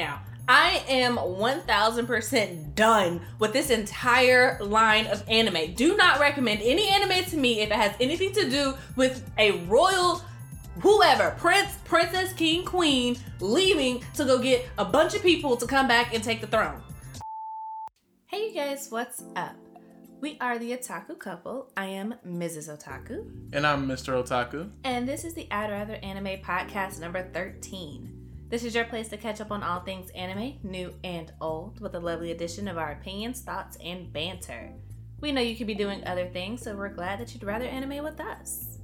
now. I am 1000% done with this entire line of anime. Do not recommend any anime to me if it has anything to do with a royal whoever, prince, princess, king, queen, leaving to go get a bunch of people to come back and take the throne. Hey you guys, what's up? We are the Otaku couple. I am Mrs. Otaku. And I'm Mr. Otaku. And this is the I'd Rather Anime podcast number 13. This is your place to catch up on all things anime, new and old, with a lovely addition of our opinions, thoughts, and banter. We know you could be doing other things, so we're glad that you'd rather anime with us.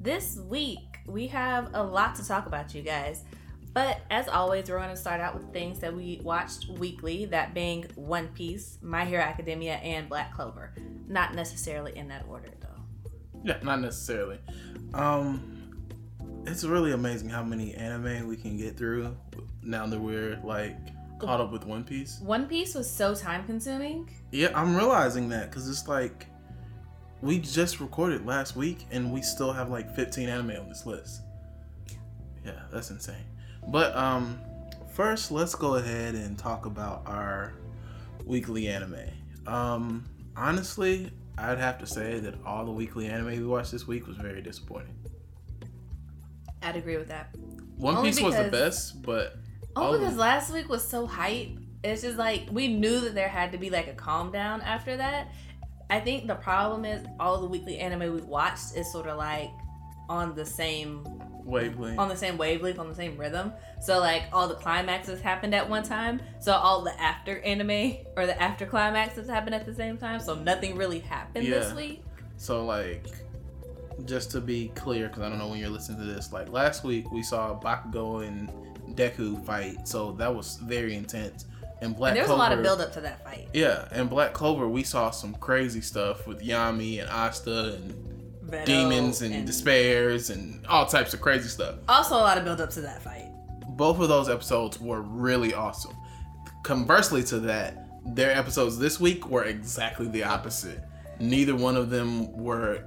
This week, we have a lot to talk about, you guys. But as always, we're going to start out with things that we watched weekly, that being One Piece, My Hero Academia, and Black Clover. Not necessarily in that order, though. Yeah, not necessarily. Um, it's really amazing how many anime we can get through now that we're like caught up with One Piece. One Piece was so time consuming. Yeah, I'm realizing that because it's like we just recorded last week and we still have like 15 anime on this list. Yeah, that's insane. But um, first, let's go ahead and talk about our weekly anime. Um, honestly, I'd have to say that all the weekly anime we watched this week was very disappointing. I'd agree with that. One Only Piece was the best, but all Oh, of because last week was so hype. It's just like we knew that there had to be like a calm down after that. I think the problem is all the weekly anime we watched is sort of like on the same wavelength. on the same wavelength, on the same rhythm. So like all the climaxes happened at one time. So all the after anime or the after climaxes happened at the same time. So nothing really happened this week. So like, just to be clear, because I don't know when you're listening to this. Like last week, we saw Bakugo and Deku fight, so that was very intense. And Black And there was Clover, a lot of build up to that fight. Yeah, and Black Clover, we saw some crazy stuff with Yami and Asta and Vetto demons and, despairs and all types of crazy stuff. Also a lot of build up to that fight. Both of those episodes were really awesome. Conversely to that, their episodes this week were exactly the opposite. Neither one of them were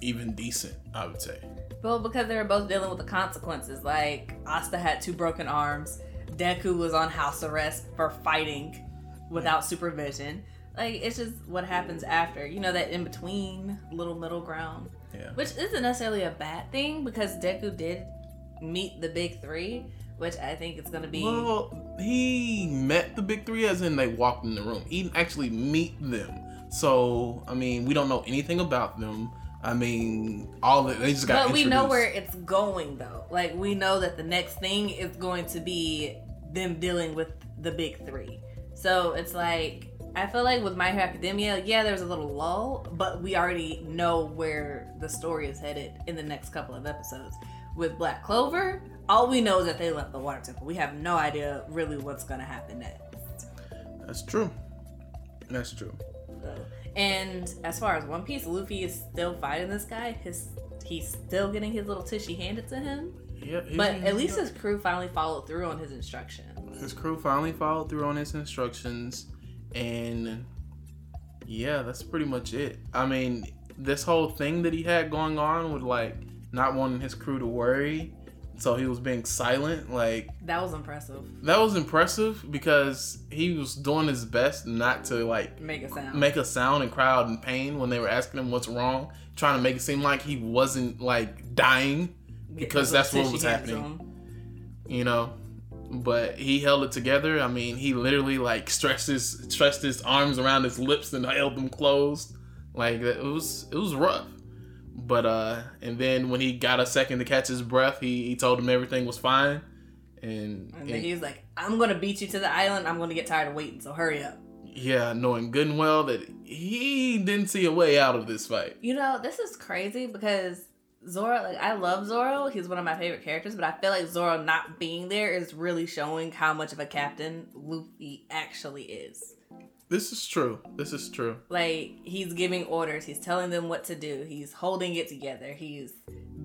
even decent, I would say. Well, because they were both dealing with the consequences. Like Asta had two broken arms. Deku was on house arrest for fighting without supervision. Like it's just what happens after. You know that in between little middle ground, Yeah. which isn't necessarily a bad thing because Deku did meet the big three, which I think it's gonna be. Well, he met the big three as in they walked in the room. He didn't actually meet them. So, I mean, we don't know anything about them. I mean, all the, they just got but we know where it's going though. Like we know that the next thing is going to be them dealing with the big three. So it's like I feel like with My Hero Academia, yeah, there's a little lull, but we already know where the story is headed in the next couple of episodes. With Black Clover, all we know is that they left the Water Temple. We have no idea really what's gonna happen next. That's true. That's true. So, and as far as One Piece, Luffy is still fighting this guy. His he's still getting his little tushy handed to him. But at least his crew finally followed through on his instructions. his crew finally followed through on his instructions, and yeah, that's pretty much it. I mean, this whole thing that he had going on with like not wanting his crew to worry, so he was being silent. Like That was impressive. that was impressive because he was doing his best not to like Make a sound. make a sound and crowd in pain when they were asking him what's wrong, trying to make it seem like he wasn't like dying, because that's what was happening. you know. But he held it together. I mean, he literally like stretched his stretched his arms around his lips and held them closed. Like it was it was rough. But uh and then when he got a second to catch his breath, he, he told him everything was fine. And, And then and he was like, I'm gonna beat you to the island. I'm gonna get tired of waiting, so hurry up. yeah, knowing good and well that he didn't see a way out of this fight. You know, this is crazy because Zoro, like, I love Zoro. He's one of my favorite characters, but I feel like Zoro not being there is really showing how much of a captain Luffy actually is. This is true. This is true. Like, he's giving orders, he's telling them what to do, he's holding it together, he's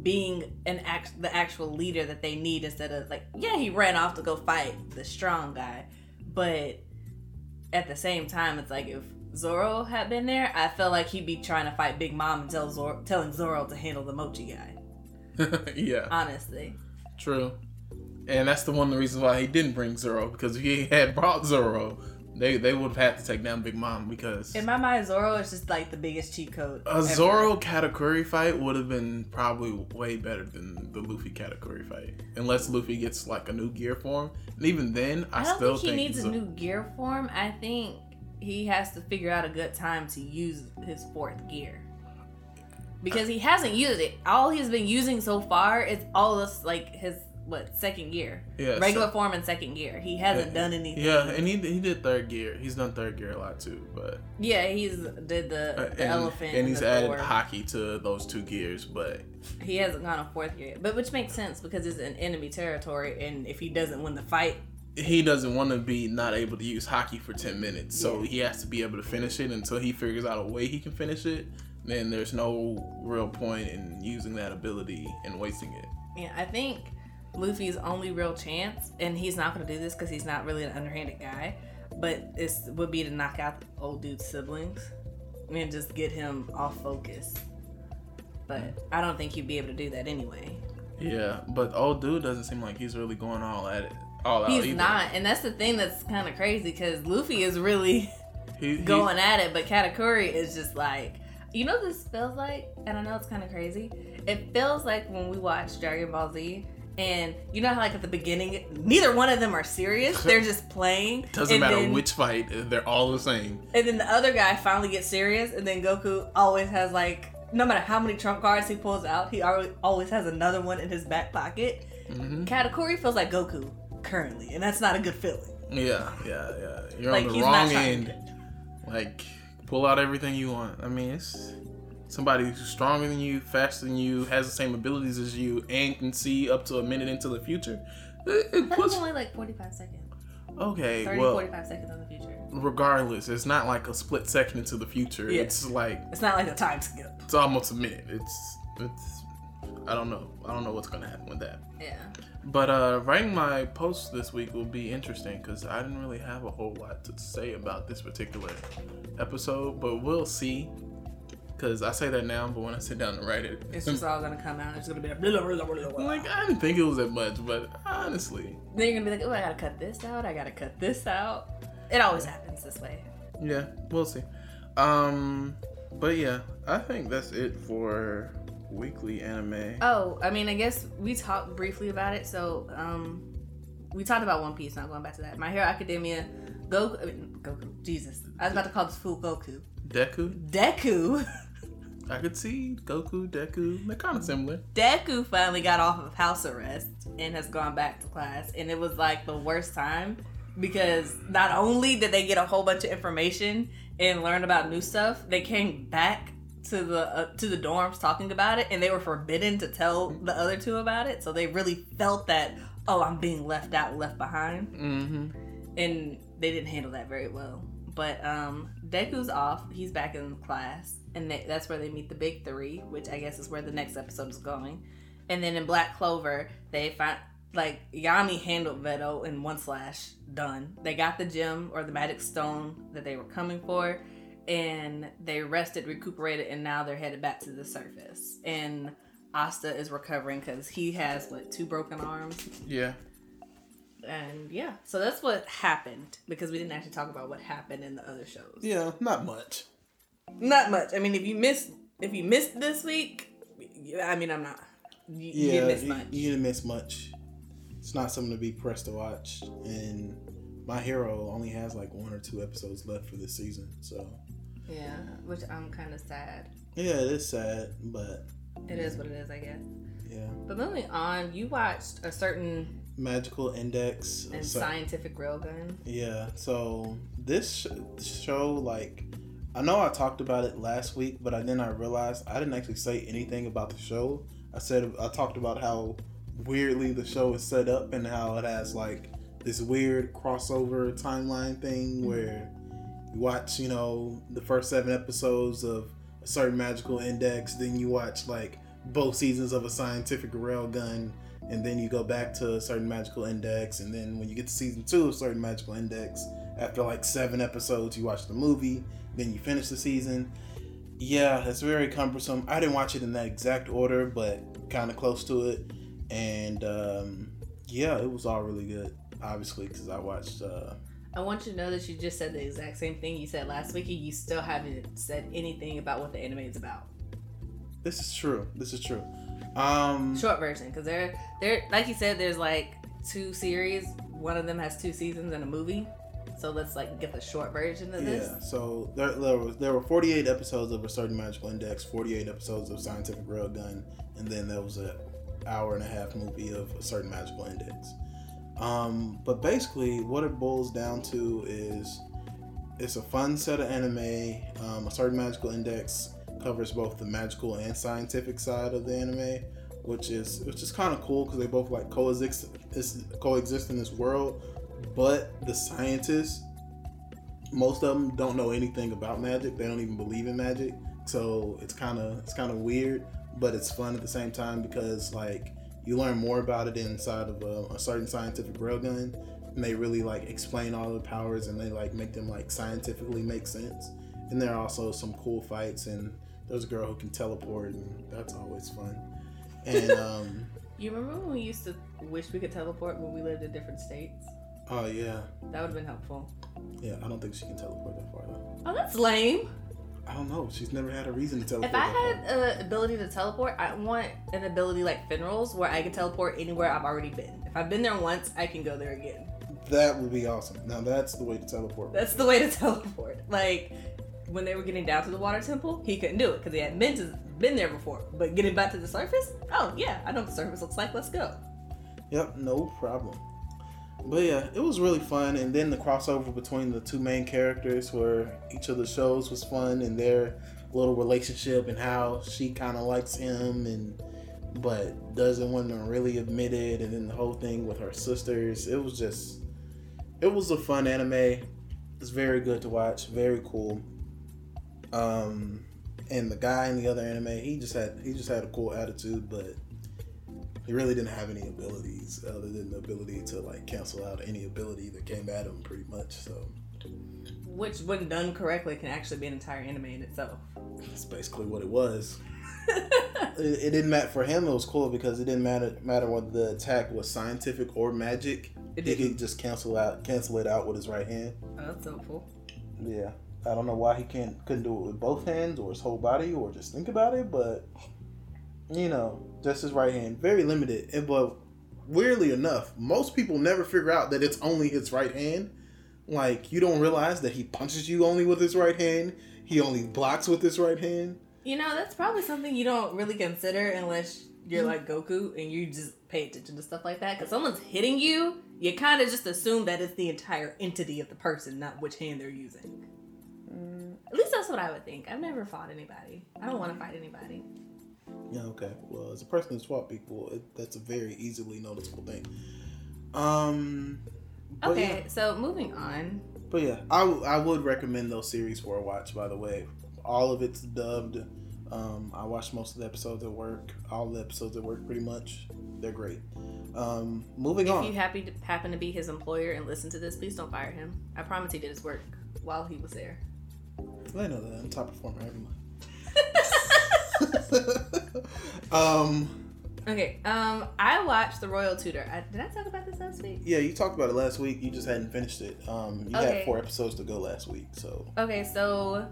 being an act the actual leader that they need instead of like yeah he ran off to go fight the strong guy. But at the same time it's like if Zoro had been there I felt like he'd be trying to fight Big Mom and tell Zoro telling Zoro to handle the mochi guy. Yeah, honestly. True. And that's the one of the reasons why he didn't bring Zoro because if he had brought Zoro, they they would have had to take down Big Mom because in my mind Zoro is just like the biggest cheat code. A ever. Zoro Katakuri fight would have been probably way better than the Luffy Katakuri fight, unless Luffy gets like a new gear form. And even then, I, I don't still think he think needs a new gear form. I think he has to figure out a good time to use his fourth gear because he hasn't used it. All he's been using so far is all this like his what second gear? Yeah, regular so, form and second gear. He hasn't yeah, done anything. Yeah, and he he did third gear. He's done third gear a lot too, but yeah, he's did the, uh, the and, elephant and he's added haki to those two gears, but he hasn't gone a fourth gear. But which makes sense because it's an enemy territory, and if he doesn't win the fight. He doesn't want to be not able to use haki for 10 minutes. So yeah. he has to be able to finish it until he figures out a way he can finish it. Then there's no real point in using that ability and wasting it. Yeah, I think Luffy's only real chance, and he's not going to do this because he's not really an underhanded guy, but it would be to knock out the old dude's siblings and just get him off focus. But I don't think he'd be able to do that anyway. Yeah, but old dude doesn't seem like he's really going all at it. All he's either. not, and that's the thing that's kind of crazy because Luffy is really he, going at it, but Katakuri is just like, you know, this feels like, and I know it's kind of crazy. It feels like when we watch Dragon Ball Z and you know how like at the beginning, neither one of them are serious. They're just playing. Doesn't matter then, which fight, they're all the same. And then the other guy finally gets serious, and then Goku always has like no matter how many trump cards he pulls out, he always has another one in his back pocket. Mm-hmm. Katakuri feels like Goku currently, and that's not a good feeling. Yeah, yeah, yeah. You're like, on the wrong end. Like, pull out everything you want. I mean, it's somebody who's stronger than you, faster than you, has the same abilities as you, and can see up to a minute into the future. It, it puts, only like 45 seconds. Okay, 30, well, 45 seconds in the future. Regardless, it's not like a split second into the future. Yeah. It's like it's not like a time skip. It's almost a minute. It's it's I don't know. I don't know what's gonna happen with that. Yeah. But uh, writing my post this week will be interesting because I didn't really have a whole lot to say about this particular episode, but we'll see. Because I say that now, but when I sit down and write it, it's just all gonna come out. It's gonna be like, blah, blah, blah, like I didn't think it was that much, but honestly, then you're gonna be like, oh, I gotta cut this out. I gotta cut this out. It always happens this way. Yeah, we'll see. Um, but yeah, I think that's it for weekly anime. Oh, I mean, I guess we talked briefly about it. So, um, we talked about One Piece. Not going back to that. My Hero Academia, Goku. I mean, Goku. Jesus, I was about to call this fool Goku. Deku. Deku. I could see Goku, Deku. They're kind of similar. Deku finally got off of house arrest and has gone back to class, and it was like the worst time because not only did they get a whole bunch of information and learn about new stuff, they came back to the uh, to the dorms talking about it, and they were forbidden to tell the other two about it. So they really felt that oh, I'm being left out, left behind, mm-hmm. and they didn't handle that very well. But um, Deku's off; he's back in class, and they, that's where they meet the big three, which I guess is where the next episode is going. And then in Black Clover, they find like Yami handled Vetto in one slash done. They got the gem or the magic stone that they were coming for and they rested, recuperated, and now they're headed back to the surface. And Asta is recovering because he has what two broken arms. Yeah. And yeah, so that's what happened because we didn't actually talk about what happened in the other shows. Yeah, not much. Not much. I mean, if you missed if you missed this week, I mean, I'm not. You, yeah, you didn't miss much. You didn't miss much. It's not something to be pressed to watch, and my hero only has like one or two episodes left for this season, so yeah, which I'm kind of sad. Yeah, it is sad, but it is what it is, I guess. Yeah. But moving on, you watched a certain magical index and so, scientific railgun. Yeah. So this sh- show, like, I know I talked about it last week, but I, then I realized I didn't actually say anything about the show. I said I talked about how weirdly the show is set up and how it has like this weird crossover timeline thing where you watch, you know, the first seven episodes of a certain magical index, then you watch like both seasons of a scientific railgun, and then you go back to a certain magical index, and then when you get to season two of a certain magical index, after like seven episodes, you watch the movie, then you finish the season. Yeah, it's very cumbersome. I didn't watch it in that exact order, but kind of close to it. And um, Yeah, it was all really good. Obviously, because I watched. uh I want you to know that you just said the exact same thing you said last week, and you still haven't said anything about what the anime is about. This is true. This is true. Um Short version, because they're they're like you said, there's like two series. One of them has two seasons and a movie. So let's like get the short version of this. Yeah. So there, there was there were 48 episodes of a certain magical index, 48 episodes of scientific railgun, and then there was an hour and a half movie of a certain magical index. Um, but basically, what it boils down to is it's a fun set of anime. Um, a certain magical index covers both the magical and scientific side of the anime, which is which is kind of cool because they both like coexist coexist in this world. But the scientists, most of them don't know anything about magic. They don't even believe in magic. So it's kind of it's kind of weird, but it's fun at the same time because like you learn more about it inside of a, a certain scientific railgun and they really like explain all the powers and they like make them like scientifically make sense and there are also some cool fights and there's a girl who can teleport and that's always fun and um you remember when we used to wish we could teleport when we lived in different states oh yeah that would have been helpful yeah i don't think she can teleport that far though oh that's lame I don't know. She's never had a reason to teleport. If I had an ability to teleport, I want an ability like Finral's where I can teleport anywhere I've already been. If I've been there once, I can go there again. That would be awesome. Now that's the way to teleport. That's the way to teleport. Like when they were getting down to the water temple, he couldn't do it because he hadn't been to been there before. But getting back to the surface, oh yeah, I know what the surface looks like. Let's go. Yep, no problem. But yeah, it was really fun. And then the crossover between the two main characters, where each of the shows was fun, and their little relationship, and how she kind of likes him, and but doesn't want to really admit it, and then the whole thing with her sisters. It was just, it was a fun anime. It's very good to watch. Very cool. Um, and the guy in the other anime, he just had he just had a cool attitude, but he really didn't have any abilities other than the ability to like cancel out any ability that came at him pretty much so. Which when done correctly can actually be an entire anime in itself. That's basically what it was. It, it, didn't matter for him it was cool because it didn't matter matter whether the attack was scientific or magic. It he could just cancel out cancel it out with his right hand. Oh, that's helpful yeah. I don't know why he can't couldn't do it with both hands or his whole body or just think about it but you know, just his right hand, very limited. And but weirdly enough, most people never figure out that it's only his right hand. Like you don't realize that he punches you only with his right hand. He only blocks with his right hand. You know, that's probably something you don't really consider unless you're mm-hmm. like Goku and you just pay attention to stuff like that. Because someone's hitting you, you kind of just assume that it's the entire entity of the person, not which hand they're using. Mm. At least that's what I would think. I've never fought anybody. I don't want to fight anybody. Yeah, okay. Well, as a person who swap people, it, that's a very easily noticeable thing. Um. Okay, yeah. so moving on. But yeah, I, w- I would recommend those series for a watch. By the way, all of it's dubbed. Um, I watched most of the episodes at work. All the episodes at work, pretty much. They're great. Um, moving if on. If you happy to happen to be his employer and listen to this, please don't fire him. I promise he did his work while he was there. I know that. I'm top performer every month. um. Okay. Um. I watched The Royal Tutor. I, did I talk about this last week? Yeah, you talked about it last week. You just hadn't finished it. Um. You okay. had four episodes to go last week, so. Okay, so.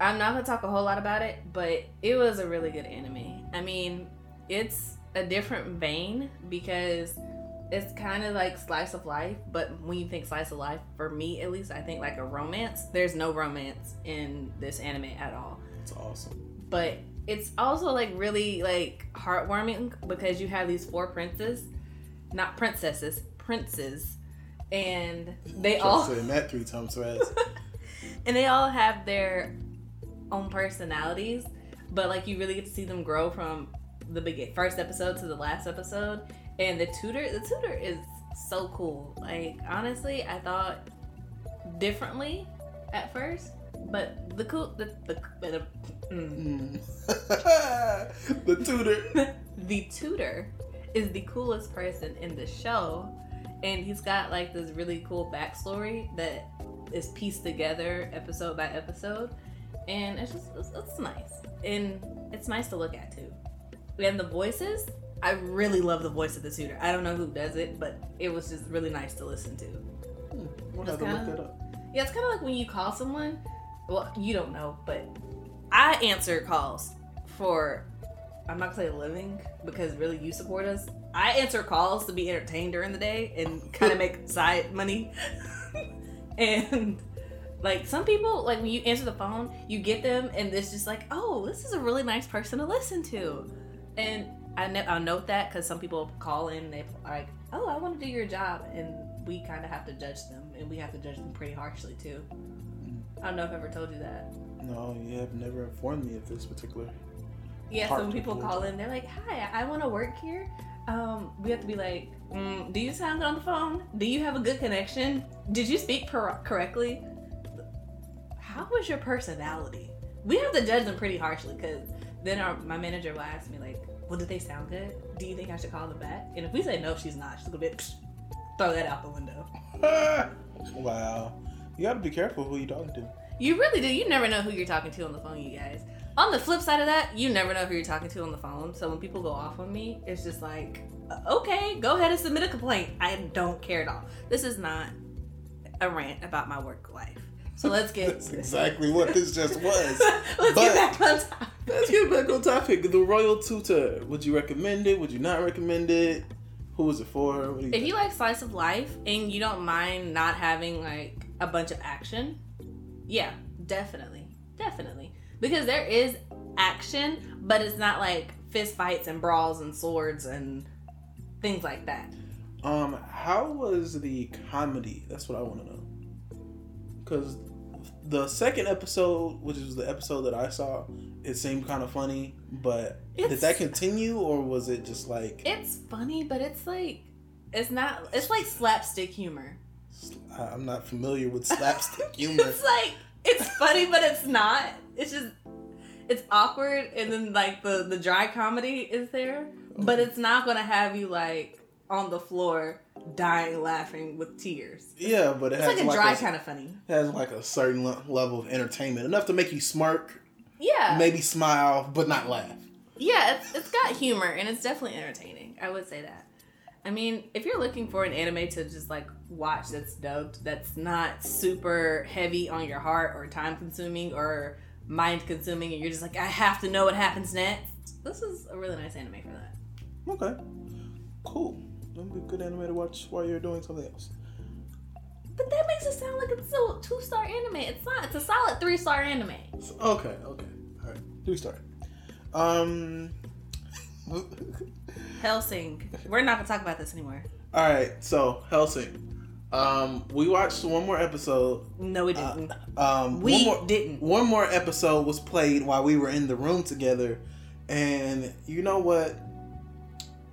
I'm not gonna talk a whole lot about it, but it was a really good anime. I mean, it's a different vein because it's kind of like slice of life, but when you think slice of life, for me at least, I think like a romance. There's no romance in this anime at all. It's awesome but it's also like really like heartwarming because you have these four princes, not princesses, princes, and they all saying that three times fast. and they all have their own personalities, but like you really get to see them grow from the begin first episode to the last episode. And the tutor, the tutor is so cool. Like honestly, I thought differently at first but the cool, the the the, mm. the tutor, the tutor, is the coolest person in the show, and he's got like this really cool backstory that is pieced together episode by episode, and it's just it's, it's nice and it's nice to look at too. And the voices, I really love the voice of the tutor. I don't know who does it, but it was just really nice to listen to. Hmm, we'll have to look that up. Yeah, it's kind of like when you call someone. Well, you don't know, but I answer calls for. I'm not gonna say a living because really you support us. I answer calls to be entertained during the day and kind of make side money. and like some people, like when you answer the phone, you get them, and it's just like, oh, this is a really nice person to listen to. And I ne- I'll note that because some people call in, they like, oh, I want to do your job, and we kind of have to judge them, and we have to judge them pretty harshly too. I don't know if I've ever told you that. No, you have never informed me of this particular. Yeah, so when people call in, they're like, "Hi, I want to work here." Um, we have to be like, mm, "Do you sound good on the phone? Do you have a good connection? Did you speak per- correctly? How was your personality?" We have to judge them pretty harshly because then our my manager will ask me like, "Well, did they sound good? Do you think I should call them back?" And if we say no, she's not. She's gonna be throw that out the window. wow, you got to be careful who you're talking to. You really do. You never know who you're talking to on the phone, you guys. On the flip side of that, you never know who you're talking to on the phone. So when people go off on me, it's just like, uh, okay, go ahead and submit a complaint. I don't care at all. This is not a rant about my work life. So let's get That's exactly what this just was. let's but get back on topic. Let's get back on topic. The Royal Tutor. Would you recommend it? Would you not recommend it? Who is it for? You if think? you like slice of life and you don't mind not having like a bunch of action, yeah, definitely, definitely because there is action, but it's not like fist fights and brawls and swords and things like that. Um, how was the comedy? That's what I want to know. Because the second episode, which is the episode that I saw, it seemed kind of funny. But it's, did that continue, or was it just like? It's funny, but it's like it's not. It's like slapstick humor. I'm not familiar with slapstick humor. it's like it's funny, but it's not. It's just it's awkward, and then like the the dry comedy is there, but it's not gonna have you like on the floor dying laughing with tears. Yeah, but it it's has like a dry kind of funny. It has like a certain level of entertainment, enough to make you smirk. Yeah. Maybe smile, but not laugh. Yeah, it's, it's got humor and it's definitely entertaining. I would say that. I mean, if you're looking for an anime to just like watch that's dubbed, that's not super heavy on your heart or time consuming or mind consuming, and you're just like, I have to know what happens next. This is a really nice anime for that. Okay, cool. That'll be a good anime to watch while you're doing something else. But that makes it sound like it's a two star anime. It's not. It's a solid three star anime. Okay, okay, all right, three star. Um. Hellsing. We're not gonna talk about this anymore. All right, so Helsing. Um, we watched one more episode. No, we didn't. Uh, um, we one more, didn't. One more episode was played while we were in the room together, and you know what?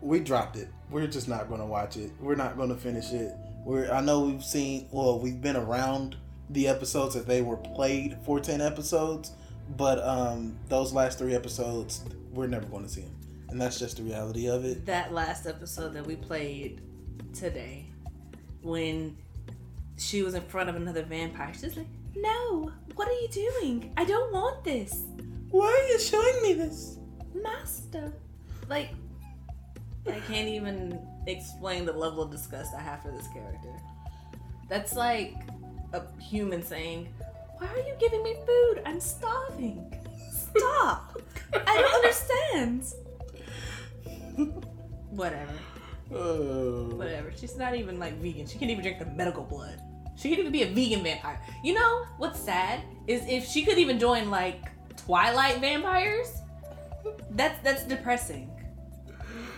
We dropped it. We're just not going to watch it. We're not going to finish it. We're. I know we've seen. Well, we've been around the episodes that they were played for ten episodes, but um, those last three episodes, we're never going to see them, and that's just the reality of it. That last episode that we played today when she was in front of another vampire. She's like, No, what are you doing? I don't want this. Why are you showing me this? Master. Like, I can't even explain the level of disgust I have for this character. That's like a human saying, Why are you giving me food? I'm starving. Stop. I don't understand. Whatever. Oh. Whatever. She's not even like vegan. She can't even drink the medical blood. She could even be a vegan vampire. You know what's sad is if she could even join like Twilight vampires. That's that's depressing.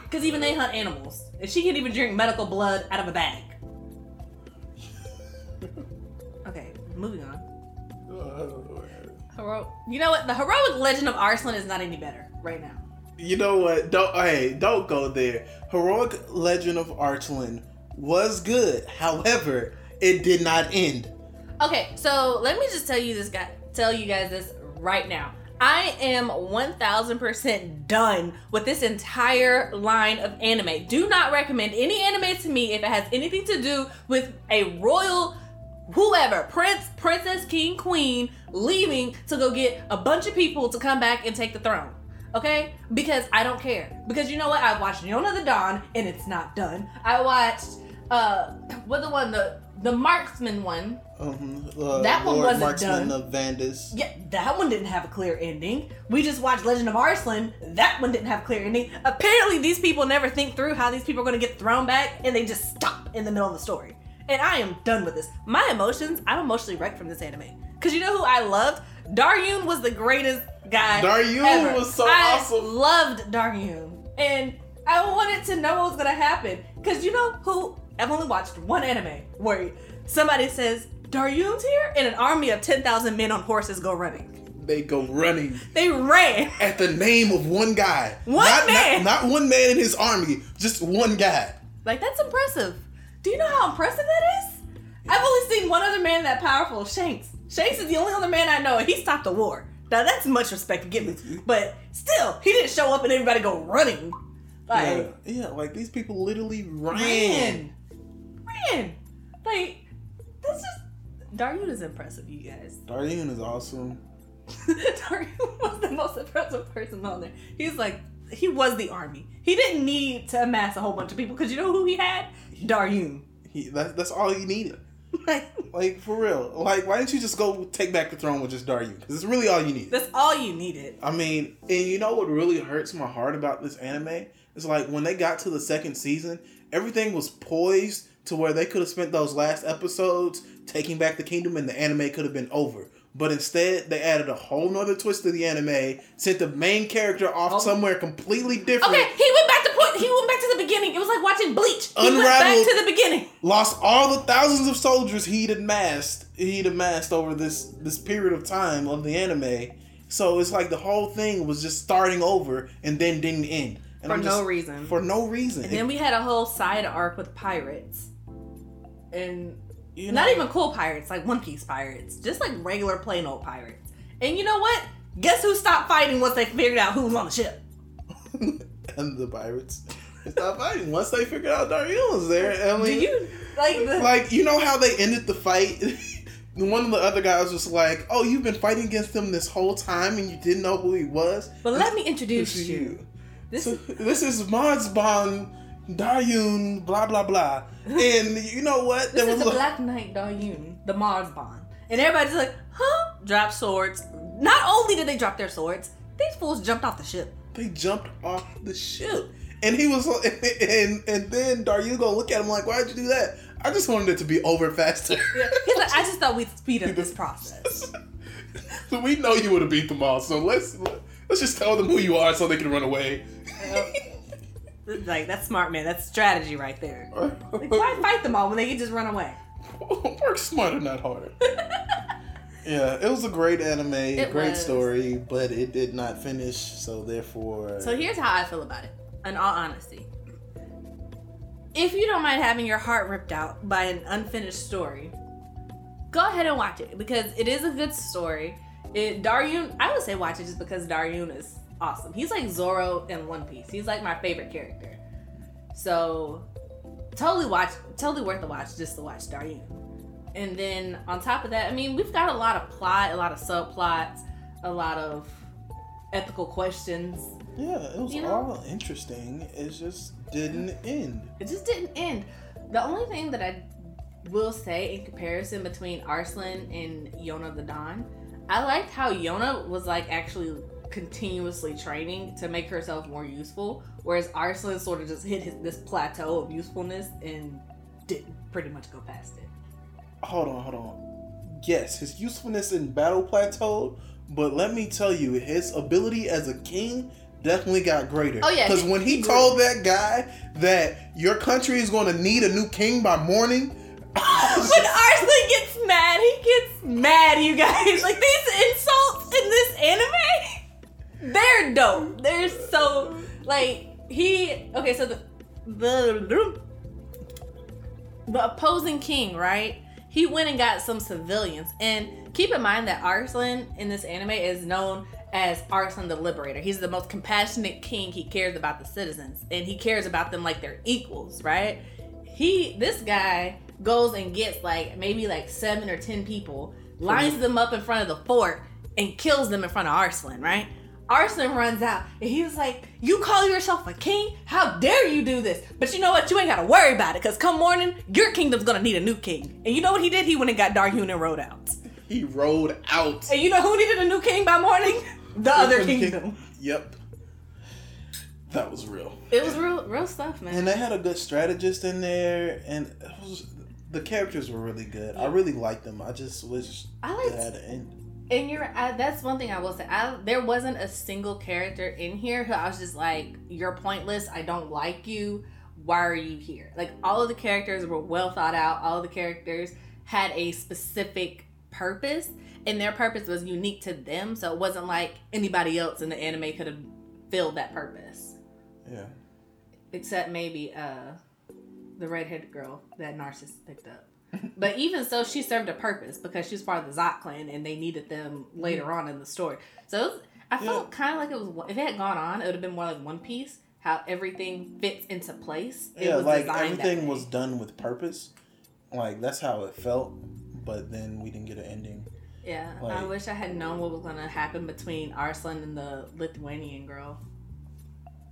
Because even they hunt animals. and she can't even drink medical blood out of a bag. okay, moving on. Hero- you know what? The heroic legend of Arslan is not any better right now you know what? Don't hey, don't go there. Heroic Legend of Arslan was good. However, it did not end. Okay, so let me just tell you this guy tell you guys this right now. I am 1000% done with this entire line of anime. Do not recommend any anime to me if it has anything to do with a royal whoever, prince, princess, king, queen, leaving to go get a bunch of people to come back and take the throne. Okay? Because I don't care. Because you know what? I watched Yona the Dawn and it's not done. I watched uh what the one the the marksman one. Um, uh, that one Lord wasn't marksman done. of Vanadis. Yeah, that one didn't have a clear ending. We just watched Legend of Arslan. That one didn't have a clear ending. Apparently, these people never think through how these people are going to get thrown back, and they just stop in the middle of the story. And I am done with this. My emotions, I'm emotionally wrecked from this anime. Cause you know who I loved? Daryun was the greatest guy. Daryun ever. was so I awesome. Loved Daryun, and I wanted to know what was gonna happen. Cause you know who? I've only watched one anime where somebody says Daryun's here, and an army of ten thousand men on horses go running. They go running They ran. at the name of one guy. One not, man. Not, not one man in his army, just one guy. Like that's impressive. Do you know how impressive that is? I've only seen one other man that powerful, Shanks. Shanks is the only other man I know, and he stopped the war. Now that's much respect to give me, but still, he didn't show up and everybody go running. Like yeah, yeah, like these people literally ran. ran, ran. Like that's just Daryun is impressive, you guys. Daryun is awesome. Daryun was the most impressive person on there. He's like he was the army. He didn't need to amass a whole bunch of people because you know who he had? Daryun. He, that, that's all he needed. Like Like for real. Like why didn't you just go take back the throne with just Daryun? Because it's really all you need. that's all you needed. I mean, and you know what really hurts my heart about this anime? It's like when they got to the second season, everything was poised to where they could have spent those last episodes taking back the kingdom and the anime could have been over. But instead, they added a whole nother twist to the anime, sent the main character off Oh. somewhere completely different, Okay, he went back to point. He went back to the beginning. It was like watching Bleach. He went back to the beginning. lost all the thousands of soldiers he'd amassed he'd amassed over this this period of time of the anime. So it's like the whole thing was just starting over and then didn't end. And For I'm no just- reason. For no reason. And then we had a whole side arc with pirates, and You not even cool pirates, like One Piece pirates, just like regular plain old pirates. And you know what? Guess who stopped fighting once they figured out who was on the ship? and the pirates. Stopped fighting once they figured out Daryun was there. I mean, Do you like the? like you know how they ended the fight? One of the other guys was like, "Oh, you've been fighting against him this whole time, and you didn't know who he was." but let me introduce is you. This So, is this is Marsban Daryun, blah blah blah. And you know what? this is the little- Black Knight Daryun, the Mars Bond, and everybody's like, huh? Drop swords. Not only did they drop their swords, these fools jumped off the ship. they jumped off the ship. And he was, and and then Daryun gonna look at him like, "Why'd you do that?" I just wanted it to be over faster. He's like, I just thought we'd speed up this process. so we know you would have beat them all. So let's let's just tell them who you are so they can run away. like that's smart, man. That's strategy right there. Like, why fight them all when they can just run away? Work smarter, not harder. yeah, it was a great anime, It great was. story, but it did not finish. So therefore, So here's how I feel about it. In all honesty, if you don't mind having your heart ripped out by an unfinished story, go ahead and watch it because it is a good story. It Daryun, I would say watch it just because Daryun is awesome. He's like Zoro in One Piece. He's like my favorite character. So totally watch, totally worth the watch just to watch Daryun. And then on top of that, I mean, we've got a lot of plot, a lot of subplots, a lot of ethical questions. yeah, it was You know? all interesting. It just didn't end. It just didn't end. The only thing that I will say in comparison between Arslan and Yona the Dawn, I liked how Yona was like actually continuously training to make herself more useful, whereas Arslan sort of just hit his, this plateau of usefulness and didn't pretty much go past it. Hold on, hold on. Yes, his usefulness in battle plateaued, but let me tell you, his ability as a king definitely got greater. Oh, yeah, because when he he told that guy that your country is going to need a new king by morning, when Arslan gets mad, he gets mad, you guys. Like these insults in this anime, they're dope. They're so like he okay, so the the the opposing king, right? He went and got some civilians. And keep in mind that Arslan in this anime is known as Arslan the Liberator. He's the most compassionate king. He cares about the citizens and he cares about them like they're equals, right? He this guy goes and gets like maybe like seven or ten people, lines hmm. them up in front of the fort, and kills them in front of Arslan, right? Arslan runs out and he was like, You call yourself a king? How dare you do this? But you know what? You ain't gotta worry about it because come morning, your kingdom's gonna need a new king. And you know what he did? He went and got Daryun and rode out. He rode out. And you know who needed a new king by morning? The other kingdom. King. Yep. That was real. It was real, real stuff, man. And they had a good strategist in there, and was, the characters were really good. I really liked them. I just wish I liked, they had an end. And you're I, that's one thing I will say. I, there wasn't a single character in here who I was just like, "You're pointless. I don't like you. Why are you here?" Like all of the characters were well thought out. All of the characters had a specific purpose, and their purpose was unique to them. So it wasn't like anybody else in the anime could have filled that purpose. Yeah. Except maybe uh, the redheaded girl that Narcissus picked up but even so, she served a purpose because she's part of the Zott clan, and they needed them later mm-hmm. on in the story. So was, I felt yeah. kind of like it was. If it had gone on, it would have been more like One Piece, how everything fits into place. It yeah, like everything was done with purpose. Like that's how it felt, but then we didn't get an ending. Yeah, like, I wish I had known what was gonna happen between Arslan and the Lusitanian girl.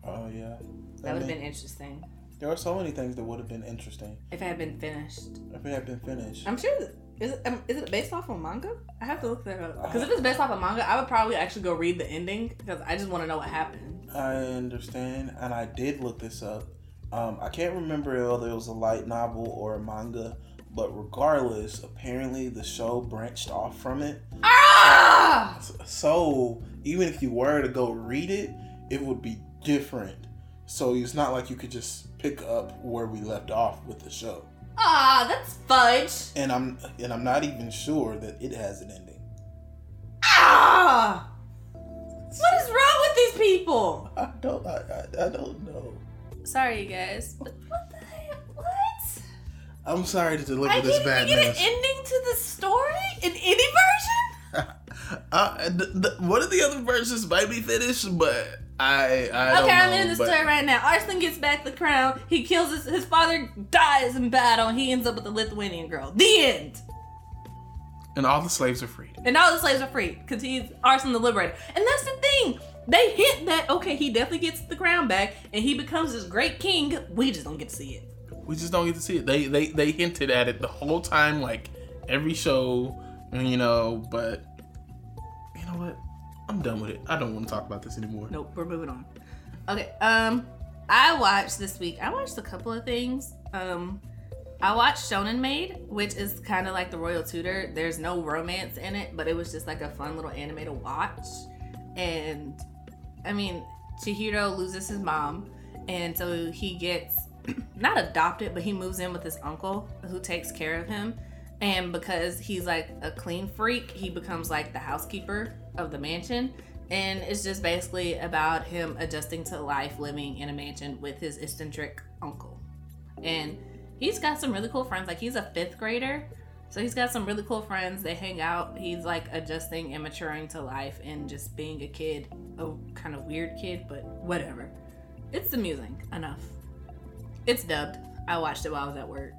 Oh yeah, that would have been interesting. There are so many things that would have been interesting if it had been finished. If it had been finished, I'm sure. Is it, um, is it based off of manga? I have to look that up. Because if it's based off of manga, I would probably actually go read the ending because I just want to know what happened. I understand, and I did look this up. Um, I can't remember whether it was a light novel or a manga, but regardless, apparently the show branched off from it. Ah! So even if you were to go read it, it would be different. So it's not like you could just pick up where we left off with the show. Ah, that's fudge. And I'm and I'm not even sure that it has an ending. Ah! What is wrong with these people? I don't I, I, I don't know. Sorry, you guys. But what the heck? What? I'm sorry to deliver I this bad news. I didn't get an ending to the story in any version. uh, the, the, one of the other versions might be finished, but I, I okay, I'm in the story right now. Arslan gets back the crown. He kills his his father, dies in battle, and he ends up with the Lusitanian girl. The end. And all the slaves are freed. And all the slaves are freed because he's Arslan the liberator. And that's the thing. They hint that okay, he definitely gets the crown back, and he becomes this great king. We just don't get to see it. We just don't get to see it. They they they hinted at it the whole time, like every show, you know. But you know what? I'm done with it. I don't want to talk about this anymore. Nope, we're moving on. Okay, um, I watched this week. I watched a couple of things. Um, I watched Shonen Maid, which is kind of like the Royal Tutor. There's no romance in it, but it was just like a fun little anime to watch. And I mean, Chihiro loses his mom, and so he gets not adopted, but he moves in with his uncle who takes care of him. And because he's like a clean freak, he becomes like the housekeeper of the mansion. And it's just basically about him adjusting to life living in a mansion with his eccentric uncle. And he's got some really cool friends. Like he's a fifth grader. So he's got some really cool friends. They hang out. He's like adjusting and maturing to life and just being a kid. A kind of weird kid, but whatever. It's amusing enough. It's dubbed. I watched it while I was at work.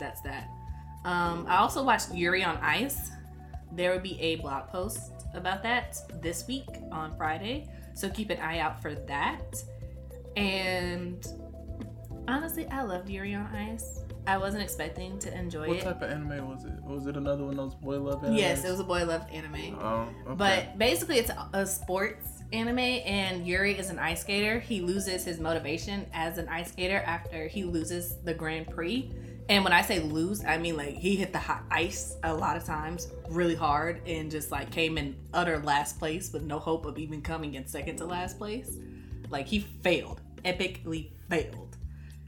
That's that. Um, I also watched Yuri on Ice. There will be a blog post about that this week on Friday. So keep an eye out for that. And honestly, I loved Yuri on Ice. I wasn't expecting to enjoy what it. What type of anime was it? Was it another one of those boy love anime? Yes, it was a boy love anime. Oh, okay. But basically, it's a sports anime, and Yuri is an ice skater. He loses his motivation as an ice skater after he loses the Grand Prix and when I say lose, I mean like he hit the hot ice a lot of times really hard and just like came in utter last place with no hope of even coming in second to last place. Like he failed, epically failed,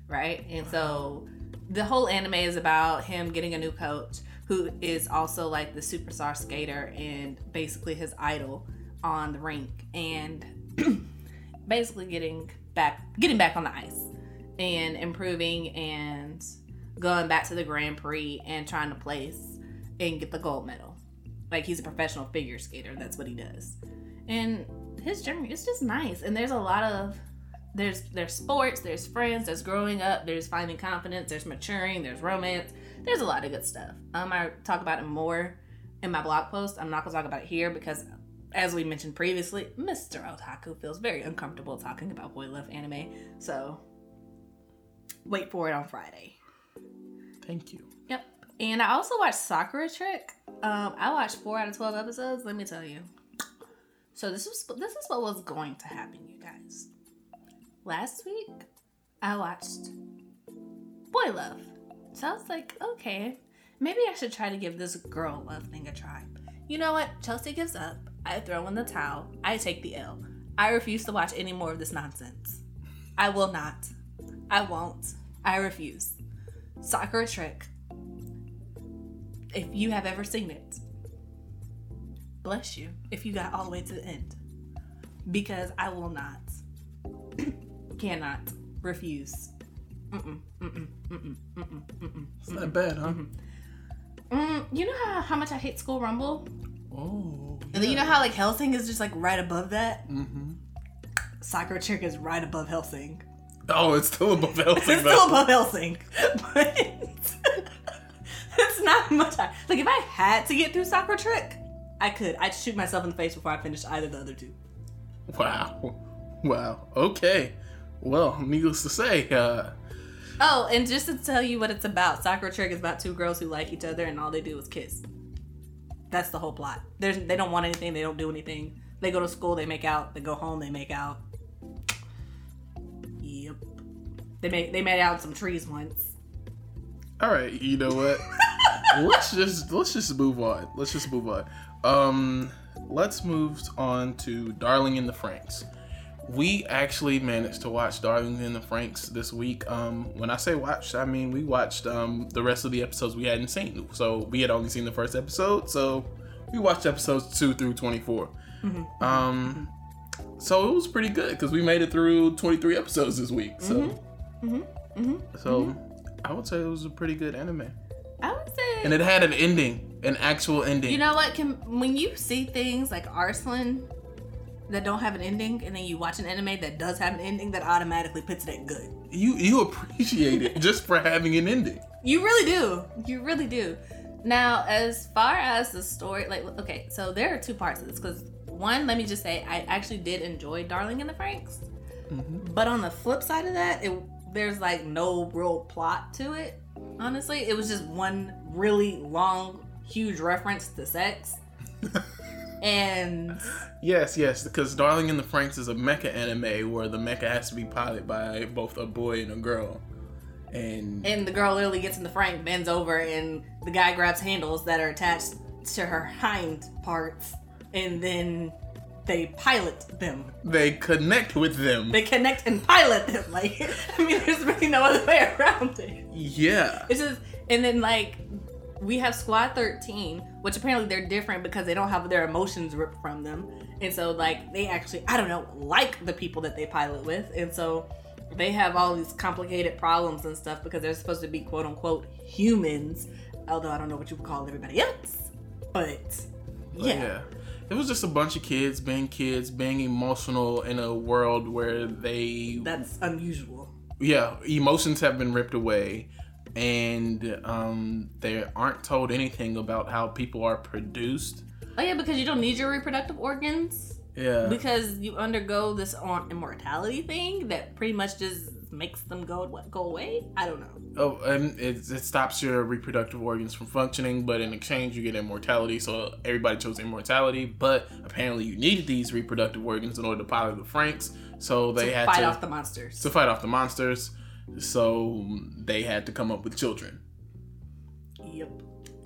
right? And so the whole anime is about him getting a new coach who is also like the superstar skater and basically his idol on the rink and basically getting back getting back on the ice and improving and going back to the Grand Prix and trying to place and get the gold medal. Like he's a professional figure skater. That's what he does. And his journey is just nice. And there's a lot of there's there's sports, there's friends, there's growing up, there's finding confidence, there's maturing, there's romance. There's a lot of good stuff. Um, I talk about it more in my blog post. I'm not gonna talk about it here because as we mentioned previously, Mr. Otaku feels very uncomfortable talking about boy love anime. So wait for it on Friday. Thank you. Yep. And I also watched Sakura Trick. Um, I watched four out of twelve episodes. Let me tell you. So this is this is what was going to happen, you guys. Last week, I watched Boy Love. So I was like, okay, maybe I should try to give this girl love thing a try. You know what? Chelsea gives up. I throw in the towel. I take the L. I refuse to watch any more of this nonsense. I will not. I won't. I refuse. Sakura Trick. If you have ever seen it, bless you if you got all the way to the end. Because I will not. Cannot. Refuse. Mm-mm, mm-mm, mm-mm, mm-mm, mm-mm, It's not bad, huh? Mm, you know how, how much I hate School Rumble? Oh. And then you know how like Hellsing is just like right above that? Mm-hmm. Sakura Trick is right above Hellsing. Oh, it's still above Hellsing. It's still above Hellsing. But it's not much. I, like if I had to get through Sakura Trick, I could. I'd shoot myself in the face before I finished either of the other two. Wow. Wow. Okay. Well, needless to say, uh, Oh, and just to tell you what it's about, Sakura Trick is about two girls who like each other and all they do is kiss. That's the whole plot. There's they don't want anything, they don't do anything. They go to school, they make out. They go home, they make out. They made they made out some trees once. all right. You know what? let's just let's just move on. Let's just move on. Um, let's move on to Darling in the Franxx. We actually managed to watch Darling in the Franxx this week. Um, when I say watched, I mean we watched um the rest of the episodes we hadn't seen. So we had only seen the first episode, so we watched episodes two through twenty Um, so it was pretty good because we made it through twenty three episodes this week. So, Mm-hmm. Mm-hmm. so mm-hmm. I would say it was a pretty good anime, I would say and it had an ending, an actual ending. You know what? Can when you see things like Arslan that don't have an ending, and then you watch an anime that does have an ending, that automatically puts it at good. you you appreciate it just for having an ending. You really do. You really do. Now, as far as the story, like, okay, so there are two parts of this. Because one, let me just say, I actually did enjoy Darling in the Franxx. But on the flip side of that, it there's like no real plot to it. Honestly, it was just one really long, huge reference to sex. and Yes, yes, because Darling in the Franxx is a mecha anime where the mecha has to be piloted by both a boy and a girl, and and the girl literally gets in the Frank, bends over, and the guy grabs handles that are attached to her hind parts, and then they pilot them. they connect with them. They connect and pilot them. Like, I mean, there's really no other way around it. yeah, It's just, and then like, we have Squad 13, which apparently they're different because they don't have their emotions ripped from them. And so, like, they actually, I don't know, like the people that they pilot with. And so, they have all these complicated problems and stuff because they're supposed to be quote unquote humans. Although I don't know what you would call everybody else. But, But yeah. yeah. It was just a bunch of kids being kids, being emotional in a world where they That's unusual. yeah, emotions have been ripped away and um they aren't told anything about how people are produced. Oh, yeah, because you don't need your reproductive organs. Yeah. because you undergo this on immortality thing that pretty much just makes them go go away. I don't know. Oh, and it, it stops your reproductive organs from functioning, but in exchange you get immortality. So everybody chose immortality, but apparently you needed these reproductive organs in order to pilot the Franxx. So they to had fight to off the monsters. to fight off the monsters. So they had to come up with children. yep.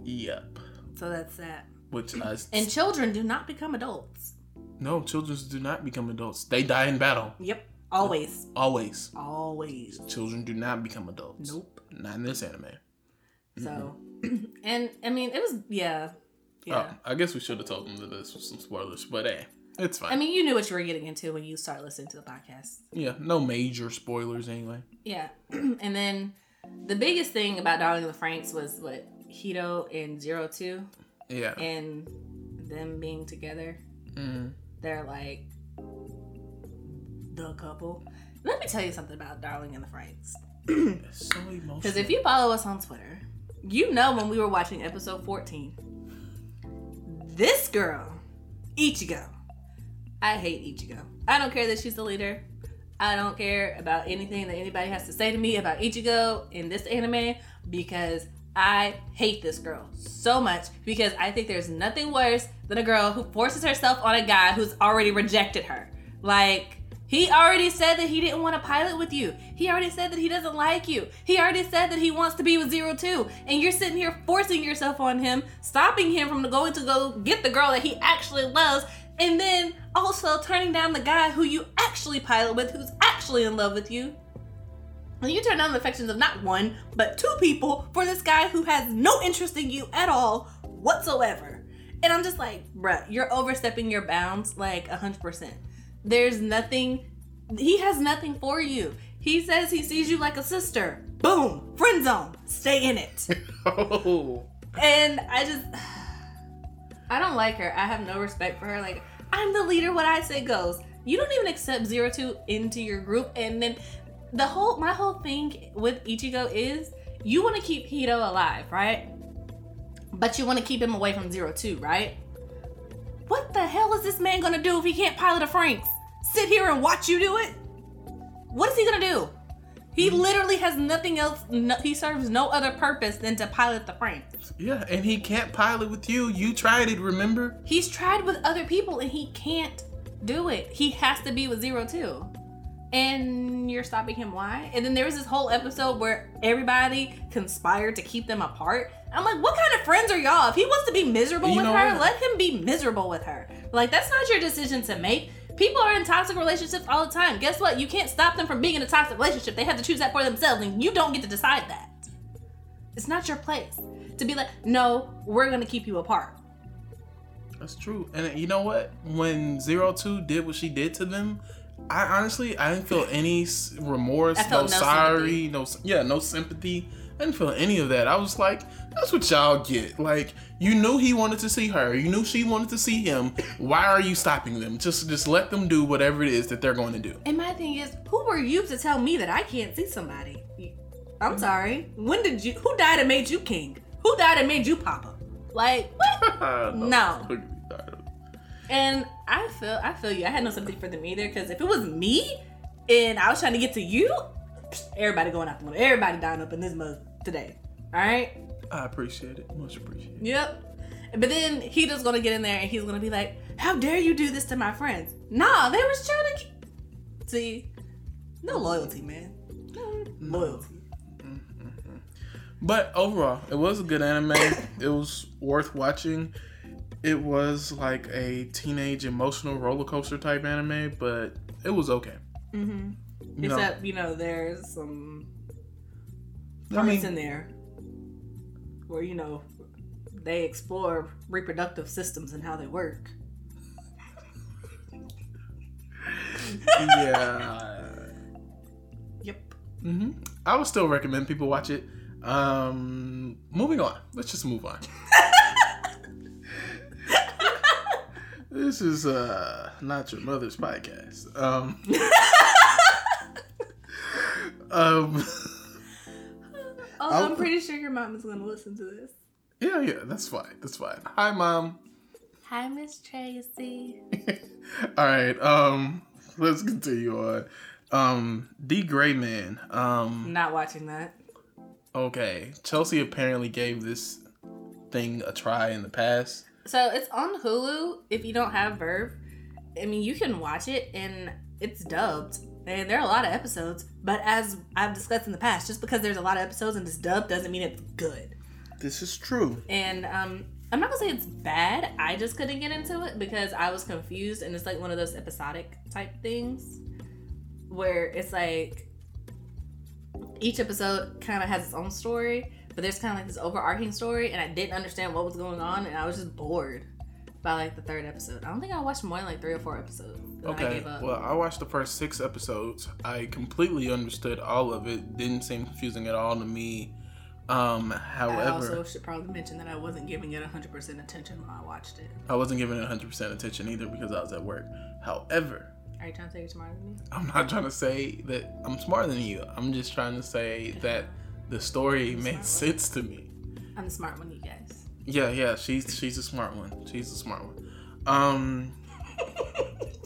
Yep. So that's that. Which uh, And children do not become adults. no, children do not become adults. They die in battle. Yep. Always. Always. Always. Children do not become adults. Nope. Not in this anime. So, and I mean, it was yeah, yeah. Oh, I guess we should have told them that this was some spoilers, but hey, it's fine. I mean, you knew what you were getting into when you start listening to the podcast. yeah, no major spoilers anyway. Yeah. and then the biggest thing about Darling in the Franxx was what Hiro and Zero Two Yeah. and them being together. Mm. They're like the couple. Let me tell you something about Darling and the Franxx. It's so emotional. Because if you follow us on Twitter, you know when we were watching episode 14, this girl, Ichigo, I hate Ichigo. I don't care that she's the leader. I don't care about anything that anybody has to say to me about Ichigo in this anime because I hate this girl so much because I think there's nothing worse than a girl who forces herself on a guy who's already rejected her. Like, he already said that he didn't want to pilot with you. He already said that he doesn't like you. He already said that he wants to be with Zero Two. And you're sitting here forcing yourself on him, stopping him from going to go get the girl that he actually loves, and then also turning down the guy who you actually pilot with, who's actually in love with you. And you turn down the affections of not one, but two people for this guy who has no interest in you at all whatsoever. And I'm just like, bruh, you're overstepping your bounds like 100%. There's nothing, he has nothing for you. He says he sees you like a sister. Boom, friend zone, stay in it. oh. And I just, I don't like her. I have no respect for her. Like, I'm the leader, what I say goes. You don't even accept Zero Two into your group, and then the whole my whole thing with Ichigo is you want to keep Hiro alive, right? But you want to keep him away from Zero Two, right? What the hell is this man gonna do if he can't pilot a Franxx? Sit here and watch you do it? What is he gonna do? He hmm. literally has nothing else. No, he serves no other purpose than to pilot the Franxx. Yeah, and he can't pilot with you. You tried it, remember? He's tried with other people and he can't do it. He has to be with Zero Two and you're stopping him why and then there was this whole episode where everybody conspired to keep them apart i'm like what kind of friends are y'all if he wants to be miserable you with her what? let him be miserable with her like that's not your decision to make people are in toxic relationships all the time. Guess what? You can't stop them from being in a toxic relationship. They have to choose that for themselves and you don't get to decide that. It's not your place to be like no we're gonna keep you apart. That's true. And you know what? When zero two did what she did to them I honestly, I didn't feel any remorse, no, no sorry, sympathy. no yeah, no sympathy. I didn't feel any of that. I was like, that's what y'all get. Like, you knew he wanted to see her. You knew she wanted to see him. Why are you stopping them? Just just let them do whatever it is that they're going to do. And my thing is, who were you to tell me that I can't see somebody? I'm sorry. When did you who died and made you king? Who died and made you papa? Like, what? no. no. And I feel I feel you. I had no sympathy for them either because if it was me and I was trying to get to you, everybody going out the window. Everybody dying up in this mug today. All right. I appreciate it. Much appreciated. Yep. But then he just gonna get in there and he's gonna be like, "How dare you do this to my friends?" Nah, they was trying to keep. see. No loyalty, man. No loyalty. Mm-hmm. But overall, it was a good anime. it was worth watching it was like a teenage emotional roller coaster type anime, but it was okay. Mm-hmm. You Except you know, there's some parts I mean, in there where you know they explore reproductive systems and how they work. yeah. yep. Mm-hmm. I would still recommend people watch it. Um, moving on. Let's just move on. This is uh not your mother's podcast. Um, um Oh, I'm pretty sure your mom is gonna listen to this. Yeah, yeah, that's fine. That's fine. Hi, mom. Hi, Miss Tracy. All right. Um, let's continue on. Um, D. Gray Man. Um, not watching that. Okay, Chelsea apparently gave this thing a try in the past. So it's on Hulu. If you don't have VRV, I mean, you can watch it and it's dubbed. And there are a lot of episodes, but as I've discussed in the past, just because there's a lot of episodes and it's dubbed doesn't mean it's good. This is true. And um, I'm not gonna say it's bad. I just couldn't get into it because I was confused, and it's like one of those episodic type things where it's like each episode kind of has its own story, but there's kind of like this overarching story, and I didn't understand what was going on, and I was just bored by like the third episode. I don't think I watched more than like three or four episodes. Okay. I well, I watched the first six episodes. I completely understood all of it. Didn't seem confusing at all to me. Um, however, I also should probably mention that I wasn't giving it 100% attention when I watched it. I wasn't giving it 100% attention either because I was at work. However, are you trying to say you're smarter than me? I'm not trying to say that I'm smarter than you. I'm just trying to say that the story made sense to me. I'm the smart one, you guys. Yeah, yeah, she's she's a smart one. She's a smart one. Um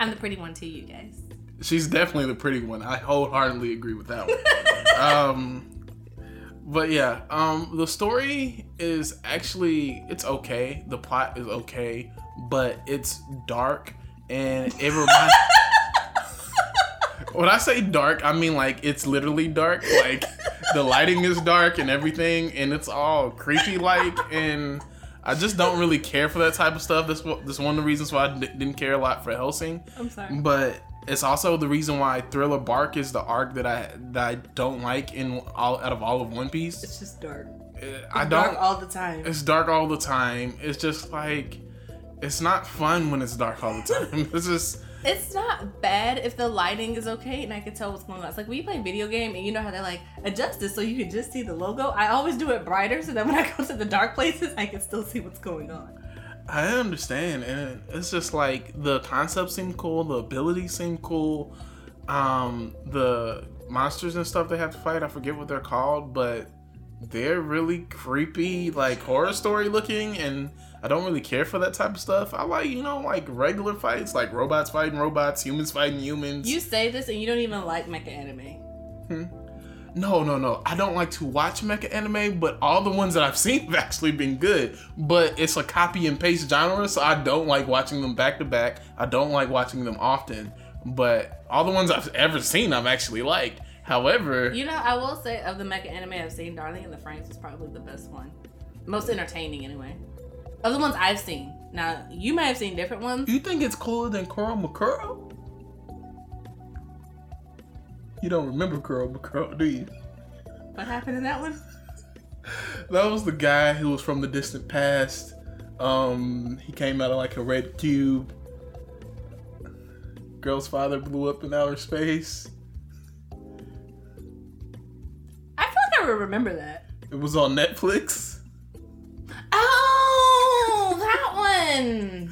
I'm the pretty one too, you guys. She's definitely the pretty one. I wholeheartedly agree with that one. um, but yeah, um, the story is actually it's okay. The plot is okay, but it's dark and it reminds. when I say dark, I mean like it's literally dark. Like the lighting is dark and everything, and it's all creepy like and. I just don't really care for that type of stuff. This this one of the reasons why I d- didn't care a lot for Hellsing. I'm sorry. But it's also the reason why Thriller Bark is the arc that I that I don't like in all out of all of One Piece. It's just dark. Uh, I don't all the time. It's dark all the time. It's just like it's not fun when it's dark all the time. it's just it's not bad if the lighting is okay and I can tell what's going on. It's like you play video game and you know how they like adjust it so you can just see the logo. I always do it brighter so that when I go to the dark places, I can still see what's going on. I understand, and it's just like the concept seemed cool, the abilities seem cool, um, the monsters and stuff they have to fight. I forget what they're called, but they're really creepy, like horror story looking, and I don't really care for that type of stuff. I like, you know, like regular fights, like robots fighting robots, humans fighting humans. You say this and you don't even like mecha anime. Hmm. No, no, no. I don't like to watch mecha anime, but all the ones that I've seen have actually been good. But it's a copy and paste genre, so I don't like watching them back to back. I don't like watching them often. But all the ones I've ever seen, I've actually liked. However, you know, I will say of the mecha anime I've seen, Darling in the Franxx is probably the best one, most entertaining anyway. Of the ones I've seen. Now, you may have seen different ones. You think it's cooler than Kuromukuro? You don't remember Kuromukuro, do you? What happened in that one? that was the guy who was from the distant past. Um, he came out of like a red cube. Girl's father blew up in outer space. I feel like I remember that. It was on Netflix. That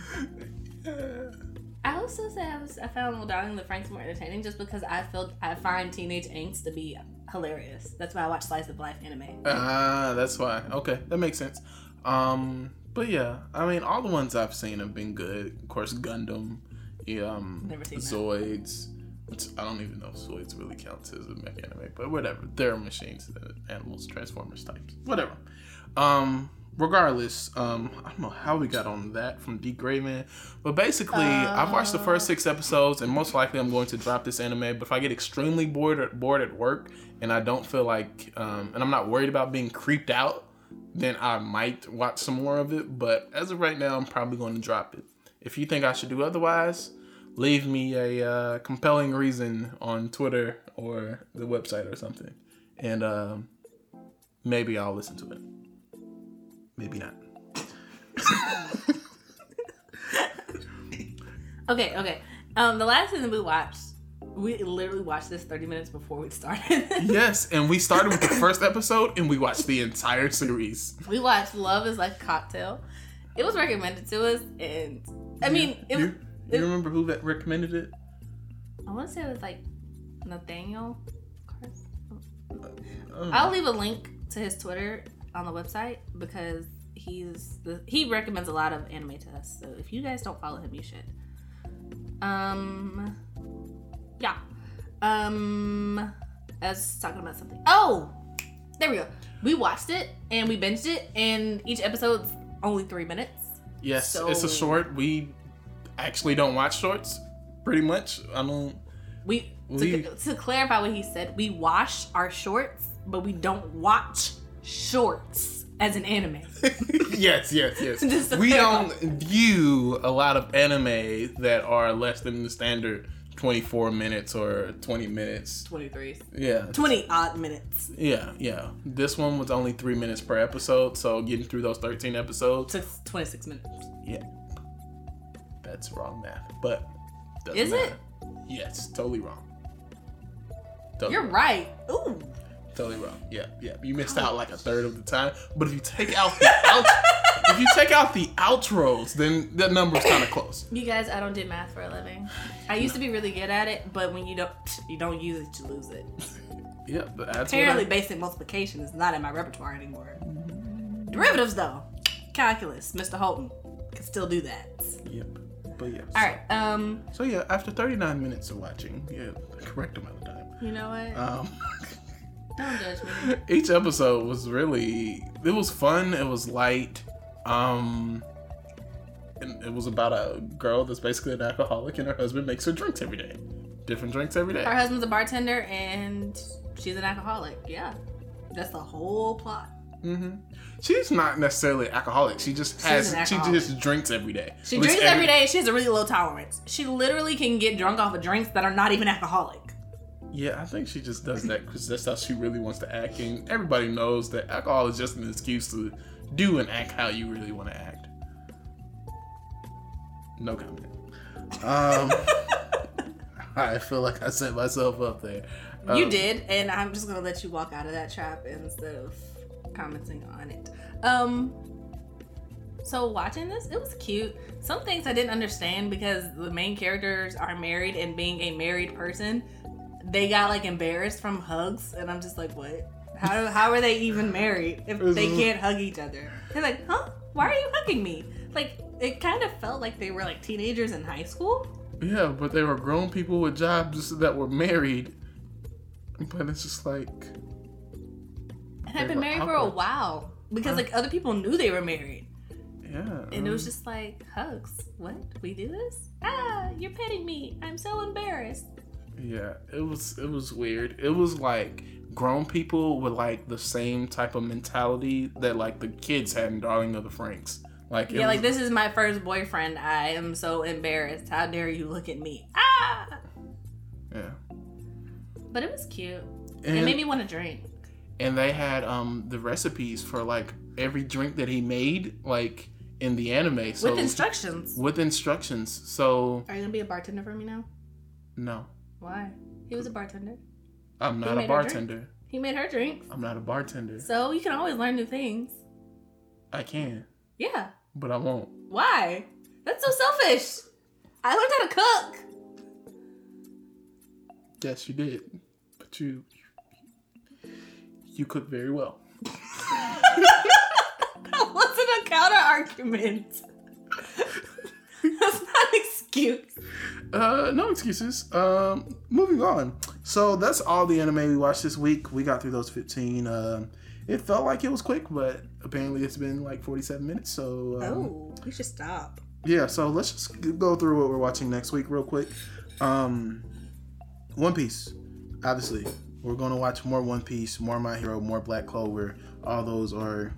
one. I also say I was I found Darling the Franxx more entertaining just because I feel I find teenage angst to be hilarious. That's why I watch slice of life anime. Ah, uh, that's why. Okay, that makes sense. Um, but yeah, I mean, all the ones I've seen have been good. Of course, Gundam, yeah, um, Never seen Zoids. Which I don't even know if Zoids really counts as a mech anime, but whatever. They're machines, animals, Transformers types, whatever. Um, regardless, um, I don't know how we got on that from D Grayman, but basically, uh, I've watched the first six episodes, and most likely I'm going to drop this anime. But if I get extremely bored at, bored at work and I don't feel like, um, and I'm not worried about being creeped out, then I might watch some more of it. But as of right now, I'm probably going to drop it. If you think I should do otherwise, leave me a uh, compelling reason on Twitter or the website or something, and um, maybe I'll listen to it. Maybe not. okay, okay. Um, the last thing that we watched, we literally watched this 30 minutes before we started. yes, and we started with the first episode and we watched the entire series. We watched Love is Like a Cocktail. It was recommended to us, and I mean, it, you, you it, remember who that recommended it? I want to say it was like Nathaniel. Uh, I'll leave a link to his Twitter on the website because he's the, he recommends a lot of anime to us. So if you guys don't follow him, you should. Um, yeah. Um, I was talking about something. Oh, there we go. We watched it and we binged it, and each episode's only three minutes. Yes, so... it's a short. We actually don't watch shorts, pretty much. I don't. We, we... To, to clarify what he said, we watch our shorts, but we don't watch shorts as an anime. yes, yes, yes. we don't view a lot of anime that are less than the standard 24 minutes or 20 minutes. 23. Yeah. 20 odd minutes. Yeah, yeah. This one was only three minutes per episode, so getting through those 13 episodes took 26 minutes. Yeah. That's wrong math, but. Is matter. it? Yes, totally wrong. Totally You're wrong. right. Ooh. Totally wrong. Yeah, yeah. You missed out like a third of the time. But if you take out the out, if you take out the outros, then that number's kind of close. You guys, I don't do math for a living. I used to be really good at it, but when you don't you don't use it, you lose it. Yeah, but apparently I... basic multiplication is not in my repertoire anymore. Derivatives though, calculus, Mr. Holton can still do that. Yep. But yeah. All right. Um. So yeah, after 39 minutes of watching, yeah, the correct amount of time. You know what? Um. Don't judge me. Each episode was really it was fun. It was light. Um. And it was about a girl that's basically an alcoholic, and her husband makes her drinks every day, different drinks every day. Her husband's a bartender, and she's an alcoholic. Yeah, that's the whole plot. Mm-hmm. She's not necessarily alcoholic. She just has. She just drinks every day. She drinks every, every day. She has a really low tolerance. She literally can get drunk off of drinks that are not even alcoholic. Yeah, I think she just does that because that's how she really wants to act, and everybody knows that alcohol is just an excuse to do and act how you really want to act. No comment. Um, I feel like I set myself up there. Um, you did, and I'm just gonna let you walk out of that trap instead of commenting on it. Um, so watching this, it was cute. Some things I didn't understand because the main characters are married, and being a married person, they got like embarrassed from hugs, and I'm just like, what? How how are they even married if they can't hug each other? They're like, huh? Why are you hugging me? Like it kind of felt like they were like teenagers in high school. Yeah, but they were grown people with jobs that were married. But it's just like. And I've been married awkward. for a while because like other people knew they were married. Yeah. And it was just like hugs. What? We do this? Ah, you're petting me. I'm so embarrassed. Yeah, it was it was weird. It was like grown people with like the same type of mentality that like the kids had in Darling of the Franxx. Like yeah, was, like this is my first boyfriend. I am so embarrassed. How dare you look at me? Ah. Yeah. But it was cute. And, it made me want to drink. And they had um the recipes for like every drink that he made, like in the anime. So with instructions. With instructions. So. Are you gonna be a bartender for me now? No. Why? He was a bartender. I'm not a bartender. He made her drinks. I'm not a bartender. So you can always learn new things. I can. Yeah. But I won't. Why? That's so selfish. I learned how to cook. Yes, you did. But you you cook very well. that wasn't a counter argument. That's not an excuse. Uh, no excuses. Um, moving on. So that's all the anime we watched this week. We got through those 15. Um, it felt like it was quick, but apparently it's been like 47 minutes. So um, oh, we should stop. Yeah, so let's just go through what we're watching next week real quick. Um, One Piece, obviously, we're going to watch more One Piece, more My Hero, more Black Clover. All those are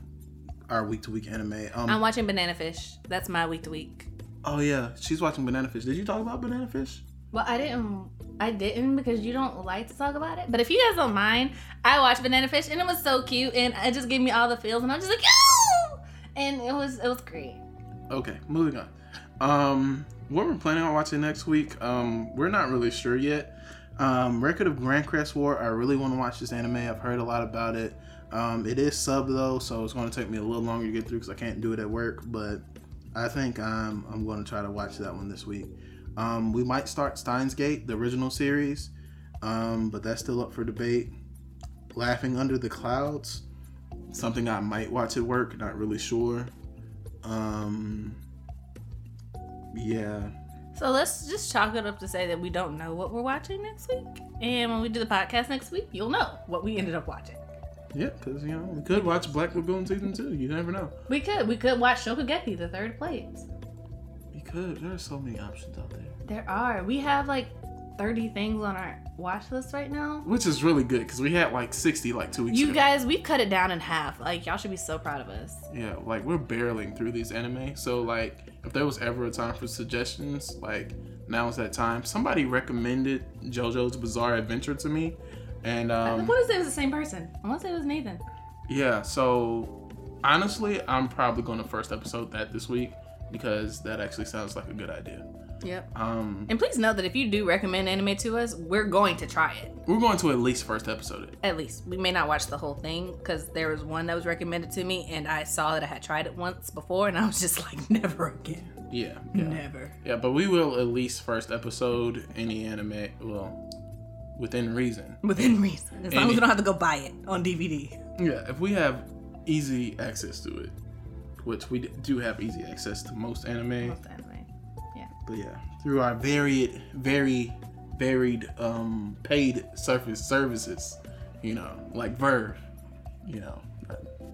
our week to week anime. Um, I'm watching Banana Fish. That's my week to week. Oh yeah, she's watching Banana Fish. Did you talk about Banana Fish? Well, I didn't. I didn't because you don't like to talk about it. But if you guys don't mind, I watched Banana Fish and it was so cute and it just gave me all the feels and I'm just like, Yo! and it was it was great. Okay, moving on. Um, what we're planning on watching next week, um, we're not really sure yet. Um, Record of Grancrest War. I really want to watch this anime. I've heard a lot about it. Um, it is sub though, so it's going to take me a little longer to get through because I can't do it at work. But I think I'm I'm going to try to watch that one this week. Um, we might start Steins Gate, the original series, um, but that's still up for debate. Laughing Under the Clouds, something I might watch at work, not really sure. Um, yeah. So let's just chalk it up to say that we don't know what we're watching next week. And when we do the podcast next week, you'll know what we ended up watching. Yeah, because you know we could watch Black Lagoon season two. You never know. We could. We could watch Shokugeki, the third place We could. There are so many options out there. There are. We have like 30 things on our watch list right now. Which is really good because we had like 60 like two weeks you ago. guys, we've cut it down in half. Like, y'all should be so proud of us. Yeah, like we're barreling through these anime. So, like, if there was ever a time for suggestions, like, now is that time. Somebody recommended JoJo's Bizarre Adventure to me. And, um. I want to say it was the same person. I want to say it was Nathan. Yeah, so honestly, I'm probably going to first episode that this week because that actually sounds like a good idea. Yep. Um, and please know that if you do recommend anime to us, we're going to try it. We're going to at least first episode it. At least we may not watch the whole thing because there was one that was recommended to me, and I saw that I had tried it once before, and I was just like, never again. Yeah, yeah. never. Yeah, but we will at least first episode any anime. Well, within reason. Within reason, as long as we don't have to go buy it on DVD. Yeah, if we have easy access to it which we do have easy access to most anime. Most anime, yeah. But yeah, through our varied, very varied um paid surface services, you know, like VRV, you know.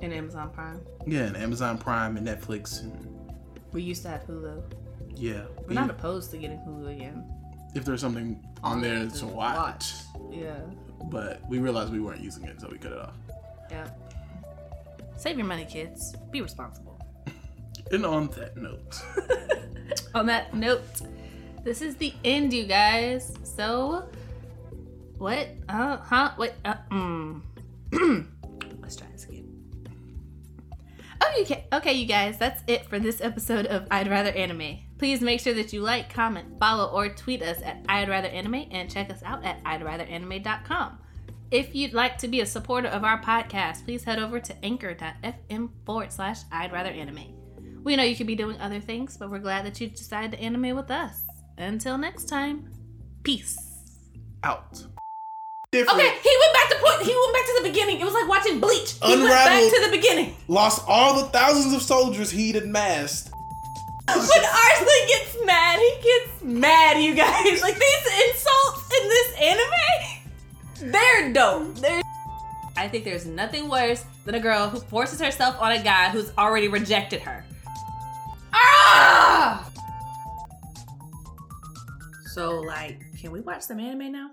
And Amazon Prime. Yeah, and Amazon Prime and Netflix and we used to have Hulu. Yeah. We're not opposed to getting Hulu again. If there's something on there to watch. watch. Yeah. But we realized we weren't using it, so we cut it off. Yeah. Save your money, kids. Be responsible. and on that note. on that note, this is the end, you guys. So, what? Uh, huh? Wait. Uh, mm. Let's try this again. Okay, okay, you guys, that's it for this episode of I'd Rather Anime. Please make sure that you like, comment, follow, or tweet us at I'd Rather Anime and check us out at I'd Rather Anime.com. If you'd like to be a supporter of our podcast, please head over to anchor.fm forward slash I'd Rather Anime. We know you could be doing other things, but we're glad that you decided to anime with us. Until next time, peace. Out. Different. Okay, he went back to point. He went back to the beginning. It was like watching Bleach. He Unraveled, went back to the beginning. Lost all the thousands of soldiers he'd amassed. When Arslan gets mad, he gets mad. You guys, like these insults in this anime, they're dope. They're. I think there's nothing worse than a girl who forces herself on a guy who's already rejected her. Ah! So, like, can we watch some anime now?